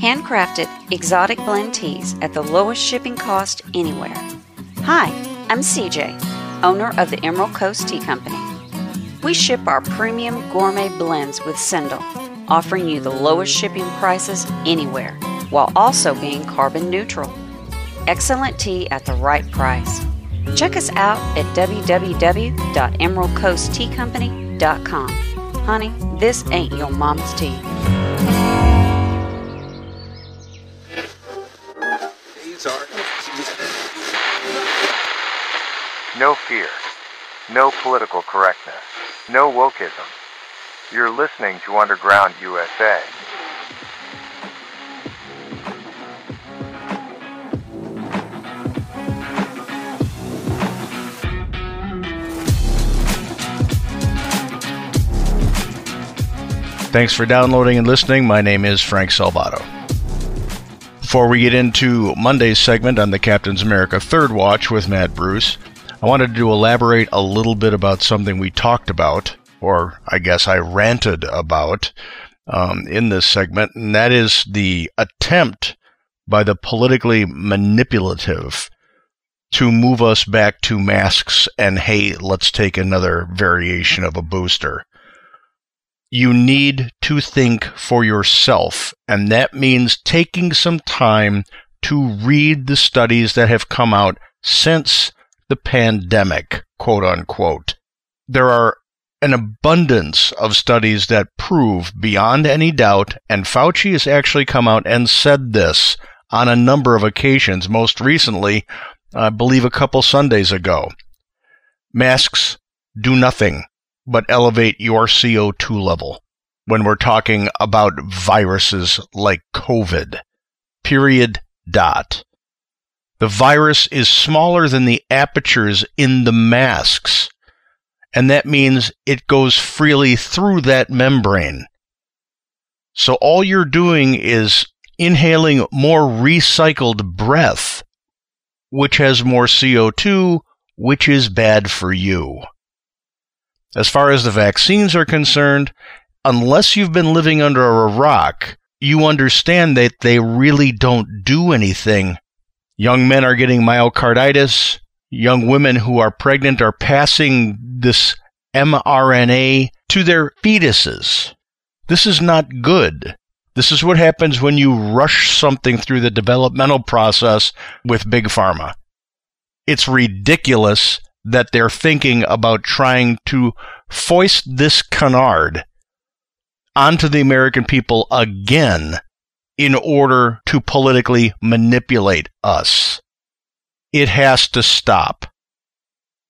Handcrafted exotic blend teas at the lowest shipping cost anywhere. Hi, I'm CJ, owner of the Emerald Coast Tea Company. We ship our premium gourmet blends with Sendle, offering you the lowest shipping prices anywhere, while also being carbon neutral. Excellent tea at the right price. Check us out at www.emeraldcoastteacompany.com. Honey, this ain't your mama's tea. No fear. No political correctness. No wokeism. You're listening to Underground USA. Thanks for downloading and listening. My name is Frank Salvato. Before we get into Monday's segment on the Captain's America Third Watch with Matt Bruce, I wanted to elaborate a little bit about something we talked about, or I guess I ranted about, um, in this segment, and that is the attempt by the politically manipulative to move us back to masks and hey, let's take another variation of a booster you need to think for yourself. And that means taking some time to read the studies that have come out since the pandemic, quote unquote. There are an abundance of studies that prove beyond any doubt, and Fauci has actually come out and said this on a number of occasions, most recently, I believe a couple Sundays ago. Masks do nothing but elevate your CO2 level when we're talking about viruses like COVID. Period. Dot. The virus is smaller than the apertures in the masks, and that means it goes freely through that membrane. So all you're doing is inhaling more recycled breath, which has more CO2, which is bad for you. As far as the vaccines are concerned, unless you've been living under a rock, you understand that they really don't do anything. Young men are getting myocarditis. Young women who are pregnant are passing this mRNA to their fetuses. This is not good. This is what happens when you rush something through the developmental process with Big Pharma. It's ridiculous that they're thinking about trying to foist this canard onto the American people again in order to politically manipulate us. It has to stop.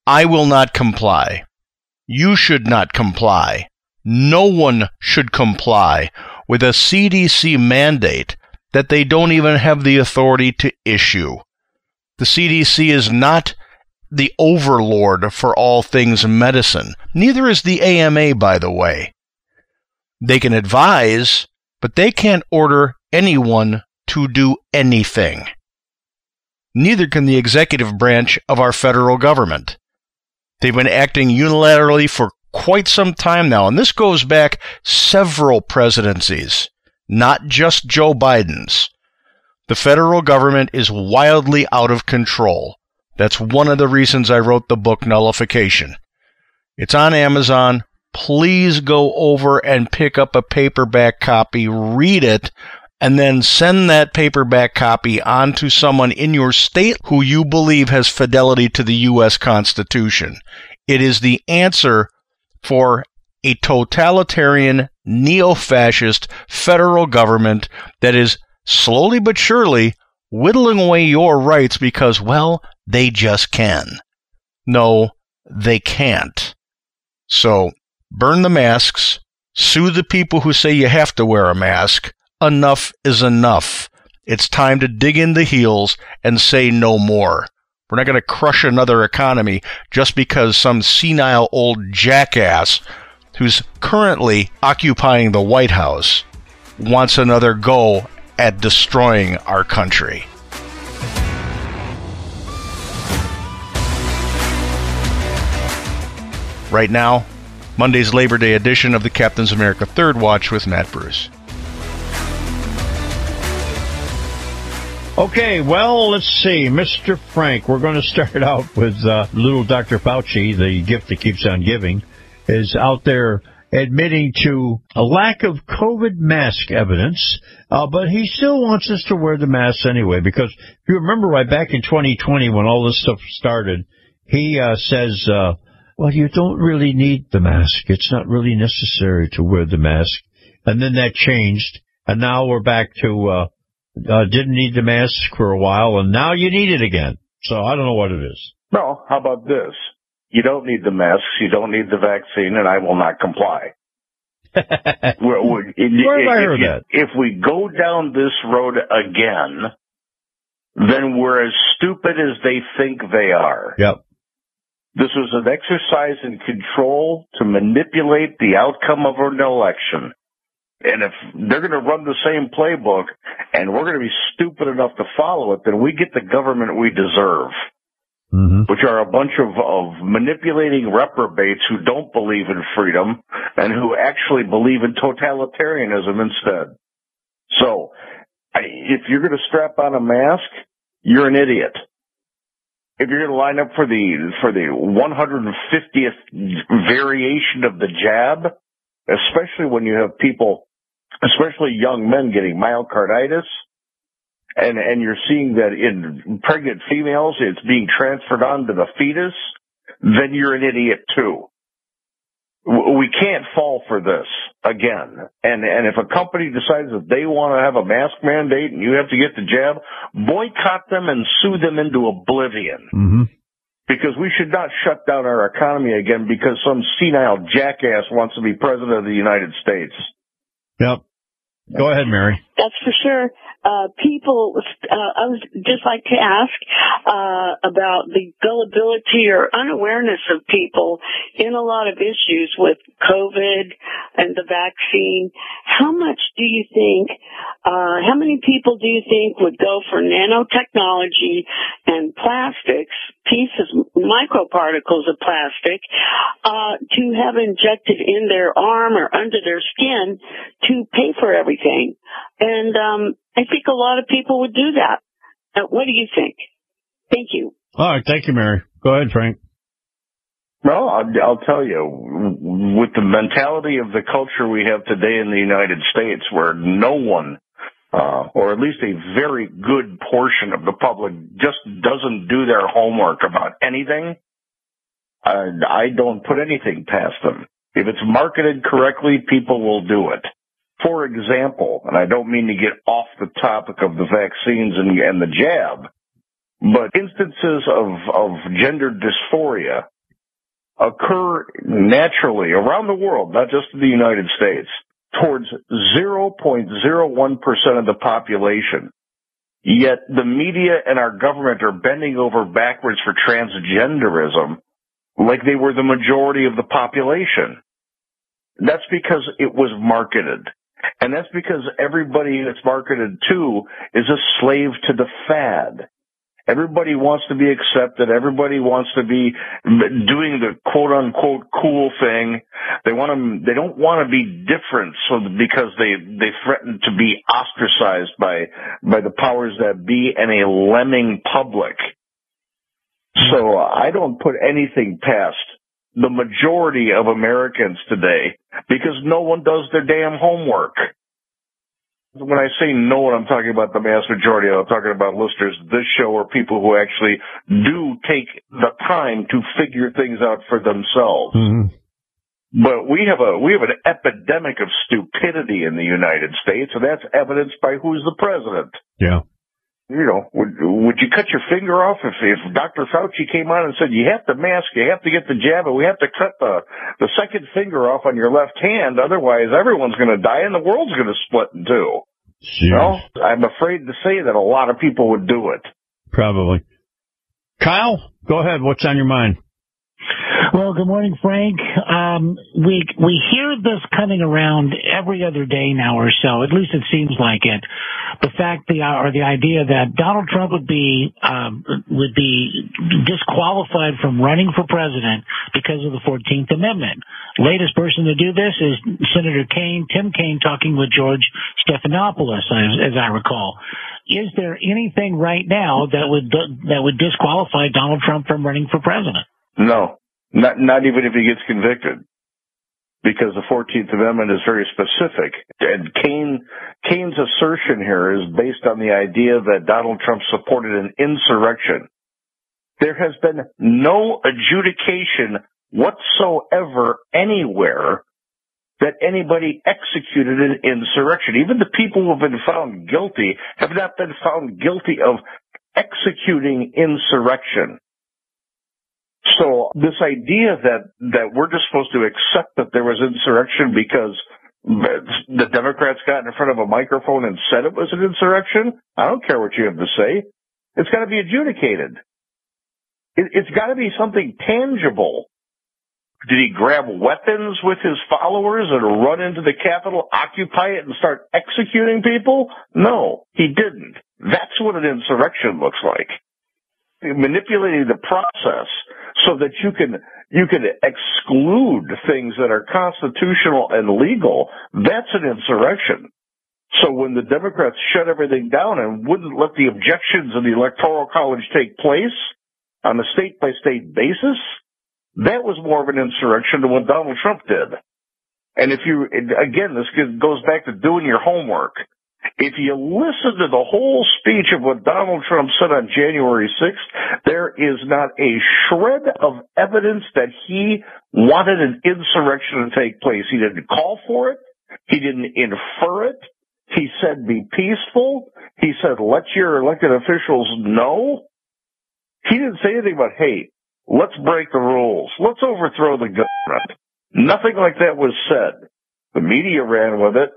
I will not comply. You should not comply. No one should comply with a CDC mandate that they don't even have the authority to issue. The CDC is not the overlord for all things medicine. Neither is the AMA, by the way. They can advise, but they can't order anyone to do anything. Neither can the executive branch of our federal government. They've been acting unilaterally for quite some time now, and this goes back several presidencies, not just Joe Biden's. The federal government is wildly out of control. That's one of the reasons I wrote the book Nullification. It's on Amazon. Please go over and pick up a paperback copy, read it, and then send that paperback copy on to someone in your state who you believe has fidelity to the U.S. Constitution. It is the answer for a totalitarian, neo fascist federal government that is slowly but surely whittling away your rights because, well, they just can. No, they can't. So, burn the masks, sue the people who say you have to wear a mask. Enough is enough. It's time to dig in the heels and say no more. We're not going to crush another economy just because some senile old jackass who's currently occupying the White House wants another go at destroying our country. Right now, Monday's Labor Day edition of the Captain's America Third Watch with Matt Bruce. Okay, well, let's see. Mr. Frank, we're going to start out with uh, little Dr. Fauci, the gift that keeps on giving, is out there admitting to a lack of COVID mask evidence, uh, but he still wants us to wear the masks anyway, because if you remember right back in 2020 when all this stuff started, he uh, says, uh, well, you don't really need the mask. It's not really necessary to wear the mask. And then that changed, and now we're back to uh, didn't need the mask for a while, and now you need it again. So I don't know what it is. No, how about this? You don't need the masks, you don't need the vaccine, and I will not comply. we're, we're, Where have I heard if, that? If we go down this road again, then we're as stupid as they think they are. Yep. This was an exercise in control to manipulate the outcome of an election. And if they're going to run the same playbook and we're going to be stupid enough to follow it, then we get the government we deserve. Mm-hmm. Which are a bunch of, of manipulating reprobates who don't believe in freedom and who actually believe in totalitarianism instead. So, I, if you're going to strap on a mask, you're an idiot. If you're going to line up for the for the 150th variation of the jab, especially when you have people especially young men getting myocarditis. And, and you're seeing that in pregnant females, it's being transferred on to the fetus, then you're an idiot too. We can't fall for this again. And, and if a company decides that they want to have a mask mandate and you have to get the jab, boycott them and sue them into oblivion. Mm-hmm because we should not shut down our economy again because some senile jackass wants to be president of the United States. Yep. Go ahead, Mary. That's for sure. Uh, people, uh, I would just like to ask, uh, about the gullibility or unawareness of people in a lot of issues with COVID and the vaccine. How much do you think, uh, how many people do you think would go for nanotechnology and plastics, pieces, microparticles of plastic, uh, to have injected in their arm or under their skin to pay for everything? And um, I think a lot of people would do that. What do you think? Thank you. All right. Thank you, Mary. Go ahead, Frank. Well, I'll, I'll tell you, with the mentality of the culture we have today in the United States, where no one, uh, or at least a very good portion of the public, just doesn't do their homework about anything, uh, I don't put anything past them. If it's marketed correctly, people will do it. For example, and I don't mean to get off the topic of the vaccines and, and the jab, but instances of, of gender dysphoria occur naturally around the world, not just in the United States, towards 0.01% of the population. Yet the media and our government are bending over backwards for transgenderism like they were the majority of the population. That's because it was marketed. And that's because everybody that's marketed to is a slave to the fad. Everybody wants to be accepted. Everybody wants to be doing the quote unquote cool thing. They want to, they don't want to be different so because they, they threaten to be ostracized by, by the powers that be and a lemming public. So I don't put anything past the majority of Americans today because no one does their damn homework. When I say no one, I'm talking about the mass majority. I'm talking about listeners this show or people who actually do take the time to figure things out for themselves. Mm-hmm. But we have a we have an epidemic of stupidity in the United States, and that's evidenced by who's the president. Yeah you know, would would you cut your finger off if if Dr. Fauci came on and said you have to mask, you have to get the jab, and we have to cut the the second finger off on your left hand, otherwise everyone's going to die and the world's going to split in two. Jeez. Well, I'm afraid to say that a lot of people would do it. Probably. Kyle, go ahead. What's on your mind? Well, good morning, Frank. Um, we we hear this coming around every other day now or so. At least it seems like it. The fact the or the idea that Donald Trump would be um, would be disqualified from running for president because of the Fourteenth Amendment. Latest person to do this is Senator Kaine, Tim Kaine, talking with George Stephanopoulos, as, as I recall. is there anything right now that would that would disqualify Donald Trump from running for president? No, not not even if he gets convicted, because the Fourteenth Amendment is very specific. And Kaine Kaine's assertion here is based on the idea that Donald Trump supported an insurrection. There has been no adjudication whatsoever anywhere that anybody executed an insurrection. Even the people who have been found guilty have not been found guilty of executing insurrection. So this idea that, that we're just supposed to accept that there was insurrection because the Democrats got in front of a microphone and said it was an insurrection, I don't care what you have to say. It's got to be adjudicated. It, it's got to be something tangible. Did he grab weapons with his followers and run into the Capitol, occupy it, and start executing people? No, he didn't. That's what an insurrection looks like. Manipulating the process so that you can you can exclude things that are constitutional and legal. That's an insurrection. So when the Democrats shut everything down and wouldn't let the objections in the Electoral College take place on a state by state basis, that was more of an insurrection than what Donald Trump did. And if you, again, this goes back to doing your homework. If you listen to the whole speech of what Donald Trump said on January 6th, there is not a shred of evidence that he wanted an insurrection to take place. He didn't call for it. He didn't infer it. He said be peaceful. He said let your elected officials know. He didn't say anything about, hey, let's break the rules. Let's overthrow the government. Nothing like that was said. The media ran with it.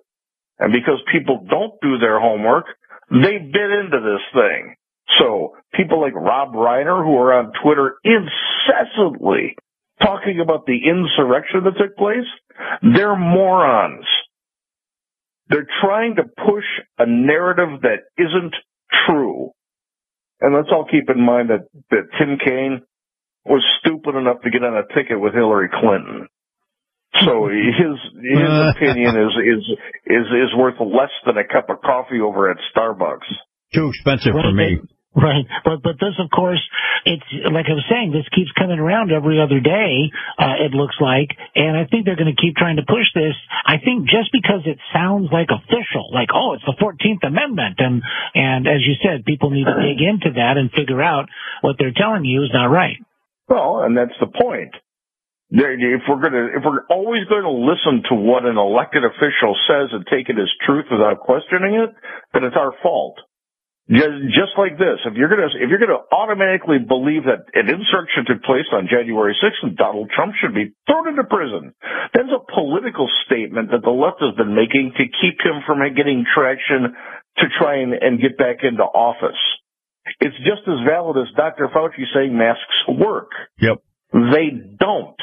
And because people don't do their homework, they bit into this thing. So people like Rob Reiner, who are on Twitter incessantly talking about the insurrection that took place, they're morons. They're trying to push a narrative that isn't true. And let's all keep in mind that, that Tim Kaine was stupid enough to get on a ticket with Hillary Clinton. So his his opinion is is is is worth less than a cup of coffee over at Starbucks. Too expensive right, for me. Right, but but this, of course, it's like I was saying, this keeps coming around every other day. Uh, it looks like, and I think they're going to keep trying to push this. I think just because it sounds like official, like oh, it's the Fourteenth Amendment, and and as you said, people need to dig into that and figure out what they're telling you is not right. Well, and that's the point. If we're going to, if we're always going to listen to what an elected official says and take it as truth without questioning it, then it's our fault. Just, just like this, if you're gonna, if you're gonna automatically believe that an insurrection took place on January 6th and Donald Trump should be thrown into prison, that's a political statement that the left has been making to keep him from getting traction to try and, and get back into office. It's just as valid as Dr. Fauci saying masks work. Yep. They don't.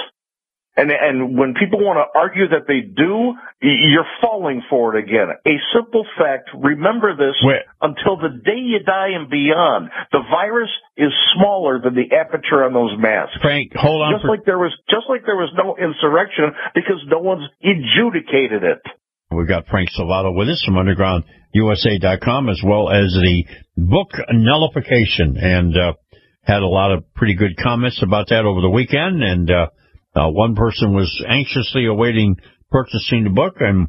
And, and when people want to argue that they do, you're falling for it again. A simple fact, remember this Wait. until the day you die and beyond. The virus is smaller than the aperture on those masks. Frank, hold on. Just for... like there was, just like there was no insurrection because no one's adjudicated it. We've got Frank Salvato with us from UndergroundUSA.com as well as the book Nullification and, uh, had a lot of pretty good comments about that over the weekend and, uh, uh, one person was anxiously awaiting purchasing the book, and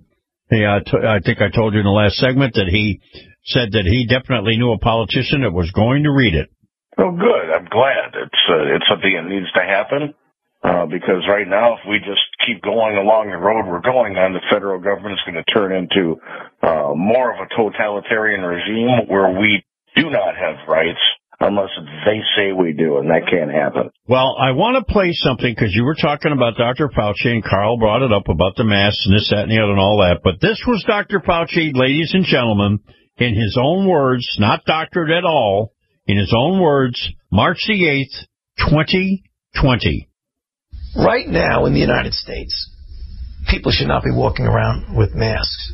he, uh, t- I think I told you in the last segment that he said that he definitely knew a politician that was going to read it. Oh, good. I'm glad. It's uh, it's something that needs to happen. Uh, because right now, if we just keep going along the road we're going on, the federal government is going to turn into uh, more of a totalitarian regime where we do not have rights unless they say we do, and that can't happen. Well, I want to play something because you were talking about Dr. Fauci, and Carl brought it up about the masks and this, that, and the other, and all that. But this was Dr. Fauci, ladies and gentlemen, in his own words, not doctored at all, in his own words, March the 8th, 2020. Right now in the United States, people should not be walking around with masks.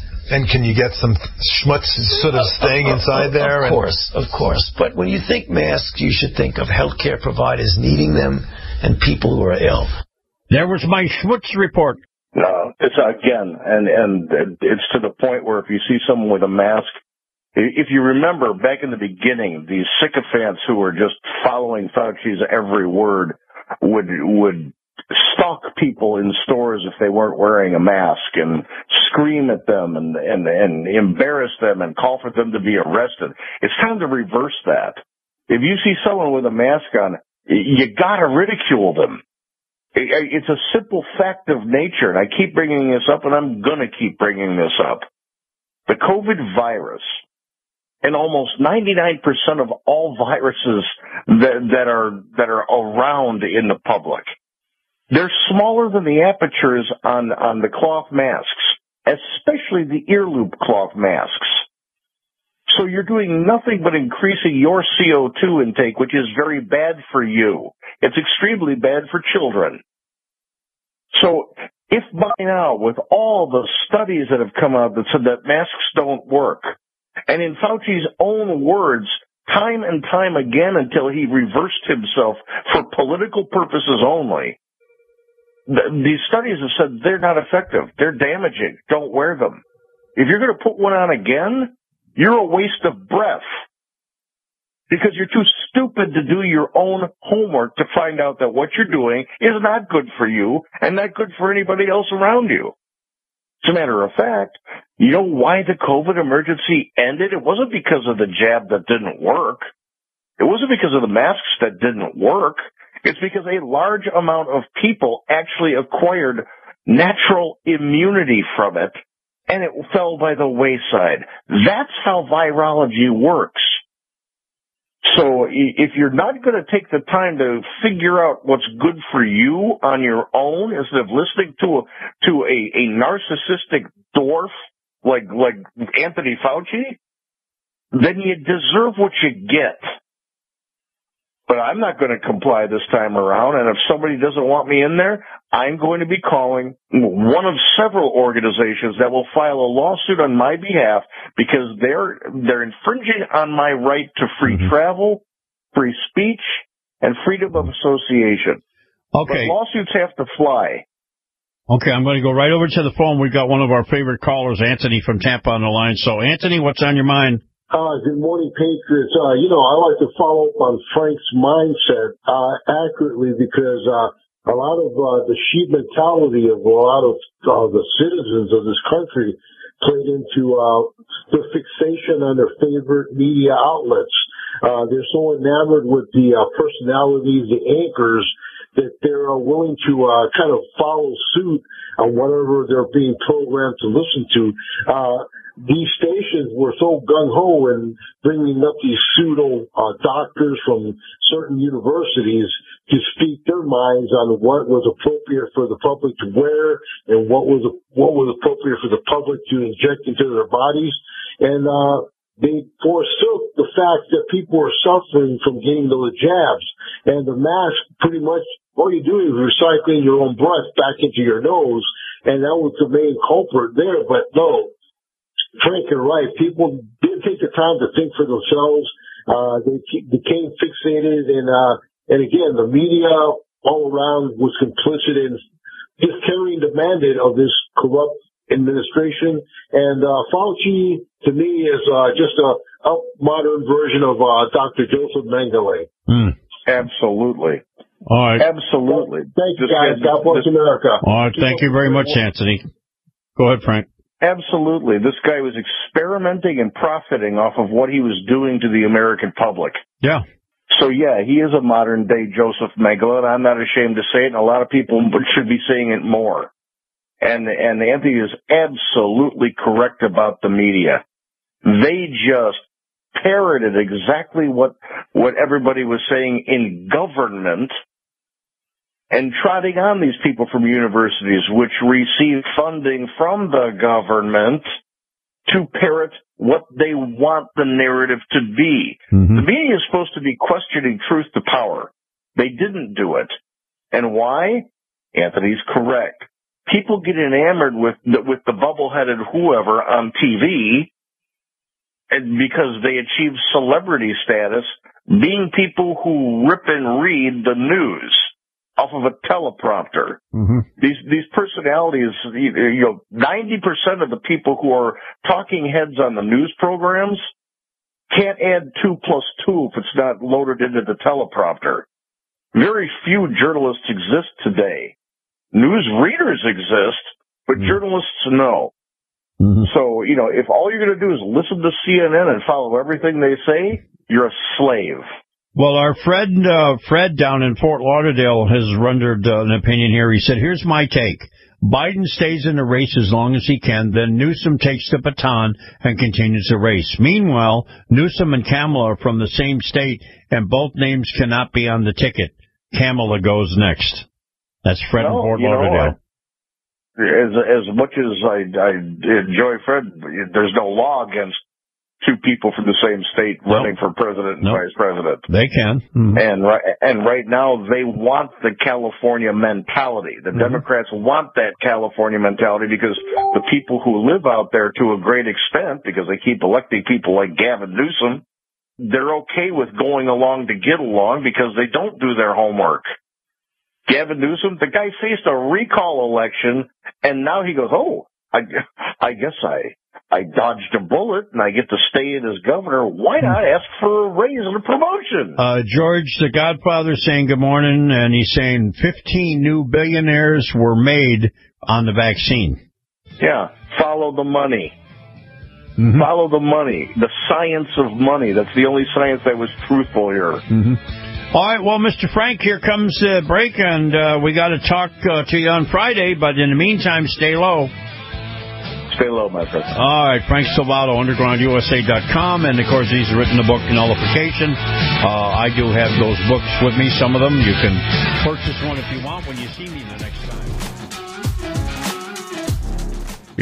And can you get some schmutz sort of staying inside there? Of course, of course. But when you think masks, you should think of healthcare providers needing them and people who are ill. There was my schmutz report. No, it's again, and and it's to the point where if you see someone with a mask, if you remember back in the beginning, these sycophants who were just following Fauci's every word would would stalk people in stores if they weren't wearing a mask and scream at them and, and, and embarrass them and call for them to be arrested. It's time to reverse that. If you see someone with a mask on, you gotta ridicule them. It's a simple fact of nature, and I keep bringing this up, and I'm gonna keep bringing this up. The COVID virus, and almost 99% of all viruses that, that are that are around in the public they're smaller than the apertures on, on the cloth masks, especially the ear loop cloth masks. So you're doing nothing but increasing your CO2 intake, which is very bad for you. It's extremely bad for children. So if by now, with all the studies that have come out that said that masks don't work, and in Fauci's own words, time and time again until he reversed himself for political purposes only, these studies have said they're not effective. They're damaging. Don't wear them. If you're going to put one on again, you're a waste of breath because you're too stupid to do your own homework to find out that what you're doing is not good for you and not good for anybody else around you. As a matter of fact, you know why the COVID emergency ended? It wasn't because of the jab that didn't work. It wasn't because of the masks that didn't work. It's because a large amount of people actually acquired natural immunity from it and it fell by the wayside. That's how virology works. So if you're not going to take the time to figure out what's good for you on your own instead of listening to a, to a, a narcissistic dwarf like, like Anthony Fauci, then you deserve what you get but I'm not going to comply this time around. And if somebody doesn't want me in there, I'm going to be calling one of several organizations that will file a lawsuit on my behalf because they're they're infringing on my right to free mm-hmm. travel, free speech, and freedom of association. Okay. But lawsuits have to fly. Okay, I'm going to go right over to the phone. We've got one of our favorite callers, Anthony from Tampa, on the line. So, Anthony, what's on your mind? Uh, good morning, Patriots. Uh, you know, I like to follow up on Frank's mindset, uh, accurately because, uh, a lot of, uh, the sheep mentality of a lot of, uh, the citizens of this country played into, uh, the fixation on their favorite media outlets. Uh, they're so enamored with the, uh, personalities, the anchors, that they're willing to uh, kind of follow suit on whatever they're being programmed to listen to. Uh, these stations were so gung ho in bringing up these pseudo uh, doctors from certain universities to speak their minds on what was appropriate for the public to wear and what was what was appropriate for the public to inject into their bodies, and uh, they forsook the fact that people were suffering from getting the jabs and the mask. Pretty much, all you do is recycling your own breath back into your nose, and that was the main culprit there. But no, Frank, you're right. People didn't take the time to think for themselves. Uh, they became fixated and, uh, and again, the media all around was complicit in just carrying the mandate of this corrupt administration. And, uh, Fauci to me is, uh, just a, a modern version of, uh, Dr. Joseph Mengele. Mm. Absolutely. All right. Absolutely. Thank you guys. God bless America. All right. Thank you very much, Anthony. Go ahead, Frank. Absolutely. This guy was experimenting and profiting off of what he was doing to the American public. Yeah. So yeah, he is a modern day Joseph Mengele, and I'm not ashamed to say it, and a lot of people should be saying it more. And, and Anthony is absolutely correct about the media. They just parroted exactly what, what everybody was saying in government and trotting on these people from universities which receive funding from the government to parrot what they want the narrative to be. Mm-hmm. The media is supposed to be questioning truth to power. They didn't do it. And why? Anthony's correct. People get enamored with the, with the bubble-headed whoever on TV and because they achieve celebrity status being people who rip and read the news off of a teleprompter. Mm-hmm. These these personalities, you know, ninety percent of the people who are talking heads on the news programs can't add two plus two if it's not loaded into the teleprompter. Very few journalists exist today. News readers exist, but Mm. journalists no. Mhm. So, you know, if all you're going to do is listen to CNN and follow everything they say, you're a slave. Well, our friend uh, Fred down in Fort Lauderdale has rendered uh, an opinion here. He said, "Here's my take: Biden stays in the race as long as he can, then Newsom takes the baton and continues the race. Meanwhile, Newsom and Kamala are from the same state, and both names cannot be on the ticket. Kamala goes next." That's Fred in Fort you know, Lauderdale. As as much as I, I enjoy Fred, there's no law against two people from the same state running for president and Nope. vice president. they can. Mhm. And right, and right now they want the California mentality. The Mhm. Democrats want that California mentality because the people who live out there to a great extent, because they keep electing people like Gavin Newsom, they're okay with going along to get along because they don't do their homework. Gavin Newsom, the guy faced a recall election and now he goes, oh, I, I guess I, I dodged a bullet and I get to stay in as governor. Why not ask for a raise and a promotion? Uh, George, the Godfather, saying good morning, and he's saying 15 new billionaires were made on the vaccine. Yeah, follow the money. Mhm. Follow the money. The science of money. That's the only science that was truthful here. hmm All right, well, Mr. Frank, here comes the break, and uh, we got to talk uh, to you on Friday. But in the meantime, stay low. Stay low, my friend. All right, Frank Salvato, UndergroundUSA.com, and of course, he's written the book Nullification. Uh, I do have those books with me. Some of them you can purchase one if you want when you see me the next time.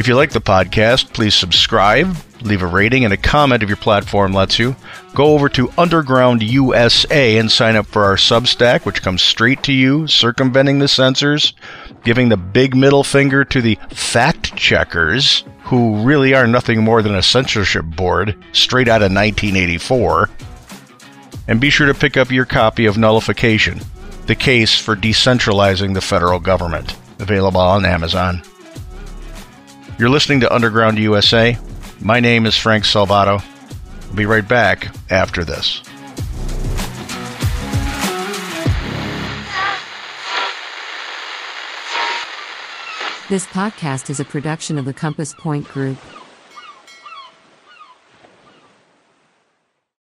If you like the podcast, please subscribe, leave a rating and a comment if your platform lets you. Go over to Underground USA and sign up for our Substack, which comes straight to you, circumventing the censors, giving the big middle finger to the fact checkers, who really are nothing more than a censorship board straight out of 1984. And be sure to pick up your copy of Nullification, the case for decentralizing the federal government, available on Amazon. You're listening to Underground USA. My name is Frank Salvato. We'll be right back after this. This podcast is a production of the Compass Point Group.